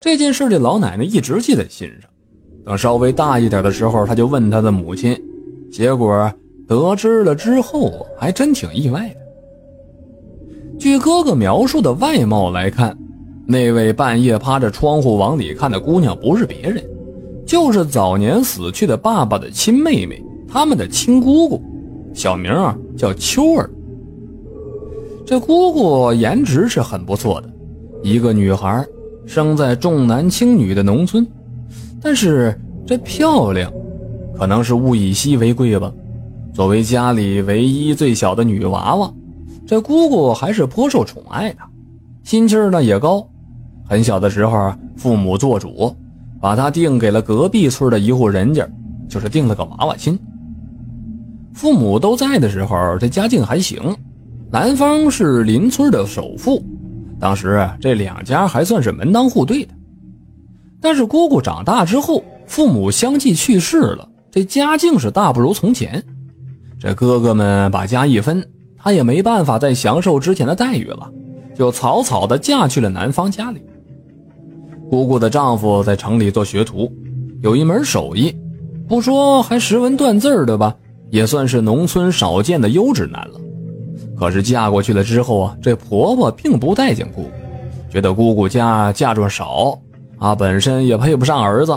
这件事，这老奶奶一直记在心上。等稍微大一点的时候，她就问她的母亲，结果得知了之后，还真挺意外的。据哥哥描述的外貌来看，那位半夜趴着窗户往里看的姑娘不是别人，就是早年死去的爸爸的亲妹妹，他们的亲姑姑，小名啊叫秋儿。这姑姑颜值是很不错的，一个女孩，生在重男轻女的农村，但是这漂亮，可能是物以稀为贵吧。作为家里唯一最小的女娃娃，这姑姑还是颇受宠爱的，心气儿呢也高。很小的时候，父母做主，把她定给了隔壁村的一户人家，就是定了个娃娃亲。父母都在的时候，这家境还行。男方是邻村的首富，当时这两家还算是门当户对的。但是姑姑长大之后，父母相继去世了，这家境是大不如从前。这哥哥们把家一分，她也没办法再享受之前的待遇了，就草草的嫁去了男方家里。姑姑的丈夫在城里做学徒，有一门手艺，不说还识文断字的吧，也算是农村少见的优质男了。可是嫁过去了之后啊，这婆婆并不待见姑姑，觉得姑姑家嫁妆少啊，本身也配不上儿子。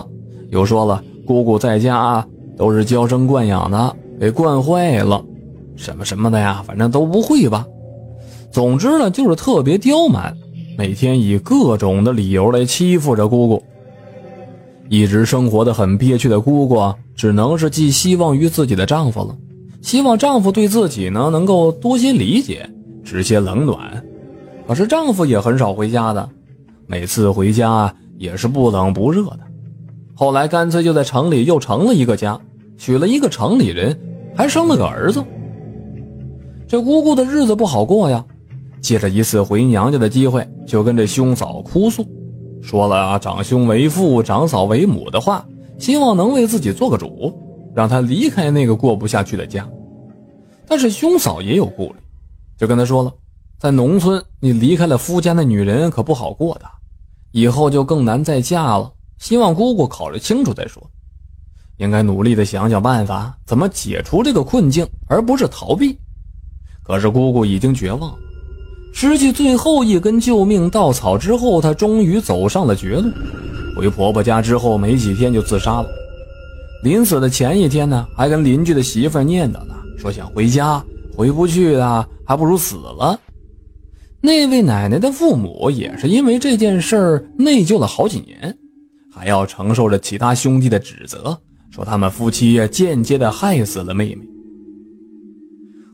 又说了，姑姑在家都是娇生惯养的，给惯坏了，什么什么的呀，反正都不会吧。总之呢，就是特别刁蛮，每天以各种的理由来欺负着姑姑。一直生活的很憋屈的姑姑，只能是寄希望于自己的丈夫了。希望丈夫对自己呢能够多些理解，知些冷暖。可是丈夫也很少回家的，每次回家也是不冷不热的。后来干脆就在城里又成了一个家，娶了一个城里人，还生了个儿子。这姑姑的日子不好过呀，借着一次回娘家的机会，就跟这兄嫂哭诉，说了长兄为父，长嫂为母的话，希望能为自己做个主。让他离开那个过不下去的家，但是兄嫂也有顾虑，就跟他说了，在农村你离开了夫家的女人可不好过的，以后就更难再嫁了。希望姑姑考虑清楚再说，应该努力的想想办法，怎么解除这个困境，而不是逃避。可是姑姑已经绝望，失去最后一根救命稻草之后，她终于走上了绝路。回婆婆家之后没几天就自杀了。临死的前一天呢，还跟邻居的媳妇念叨呢，说想回家，回不去了，还不如死了。那位奶奶的父母也是因为这件事内疚了好几年，还要承受着其他兄弟的指责，说他们夫妻间接的害死了妹妹。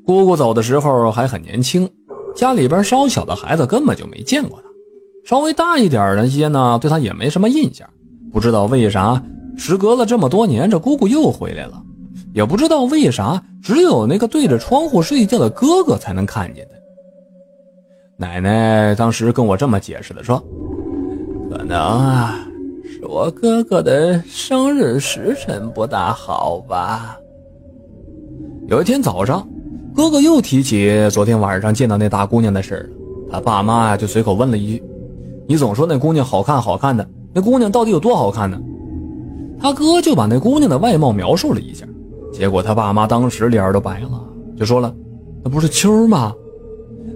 姑姑走的时候还很年轻，家里边稍小的孩子根本就没见过她，稍微大一点的些呢，对她也没什么印象，不知道为啥。时隔了这么多年，这姑姑又回来了，也不知道为啥，只有那个对着窗户睡觉的哥哥才能看见他。奶奶当时跟我这么解释的，说：“可能啊，是我哥哥的生日时辰不大好吧。”有一天早上，哥哥又提起昨天晚上见到那大姑娘的事了，他爸妈呀就随口问了一句：“你总说那姑娘好看好看的，那姑娘到底有多好看呢？”他哥就把那姑娘的外貌描述了一下，结果他爸妈当时脸都白了，就说了：“那不是秋吗？”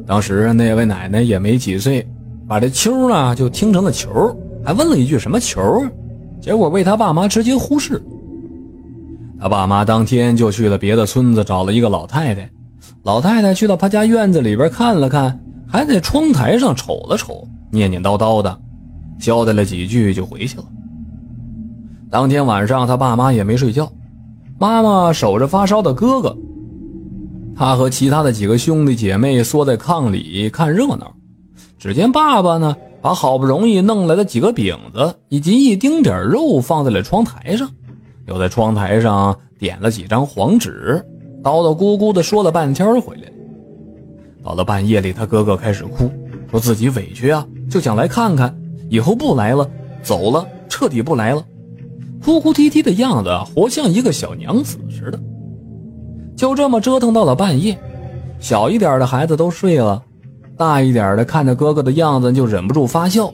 当时那位奶奶也没几岁，把这秋呢就听成了球，还问了一句什么球，结果被他爸妈直接忽视。他爸妈当天就去了别的村子找了一个老太太，老太太去到他家院子里边看了看，还在窗台上瞅了瞅，念念叨叨的，交代了几句就回去了。当天晚上，他爸妈也没睡觉，妈妈守着发烧的哥哥，他和其他的几个兄弟姐妹缩在炕里看热闹。只见爸爸呢，把好不容易弄来的几个饼子以及一丁点肉放在了窗台上，又在窗台上点了几张黄纸，叨叨咕咕的说了半天回来。到了半夜里，他哥哥开始哭，说自己委屈啊，就想来看看，以后不来了，走了，彻底不来了。哭哭啼啼的样子，活像一个小娘子似的。就这么折腾到了半夜，小一点的孩子都睡了，大一点的看着哥哥的样子就忍不住发笑，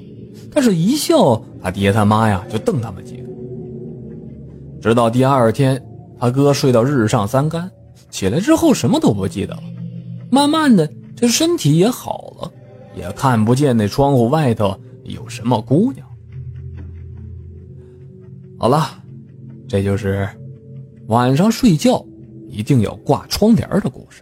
但是，一笑，他爹他妈呀就瞪他们几个。直到第二天，他哥睡到日上三竿，起来之后什么都不记得了。慢慢的，这身体也好了，也看不见那窗户外头有什么姑娘。好了，这就是晚上睡觉一定要挂窗帘的故事。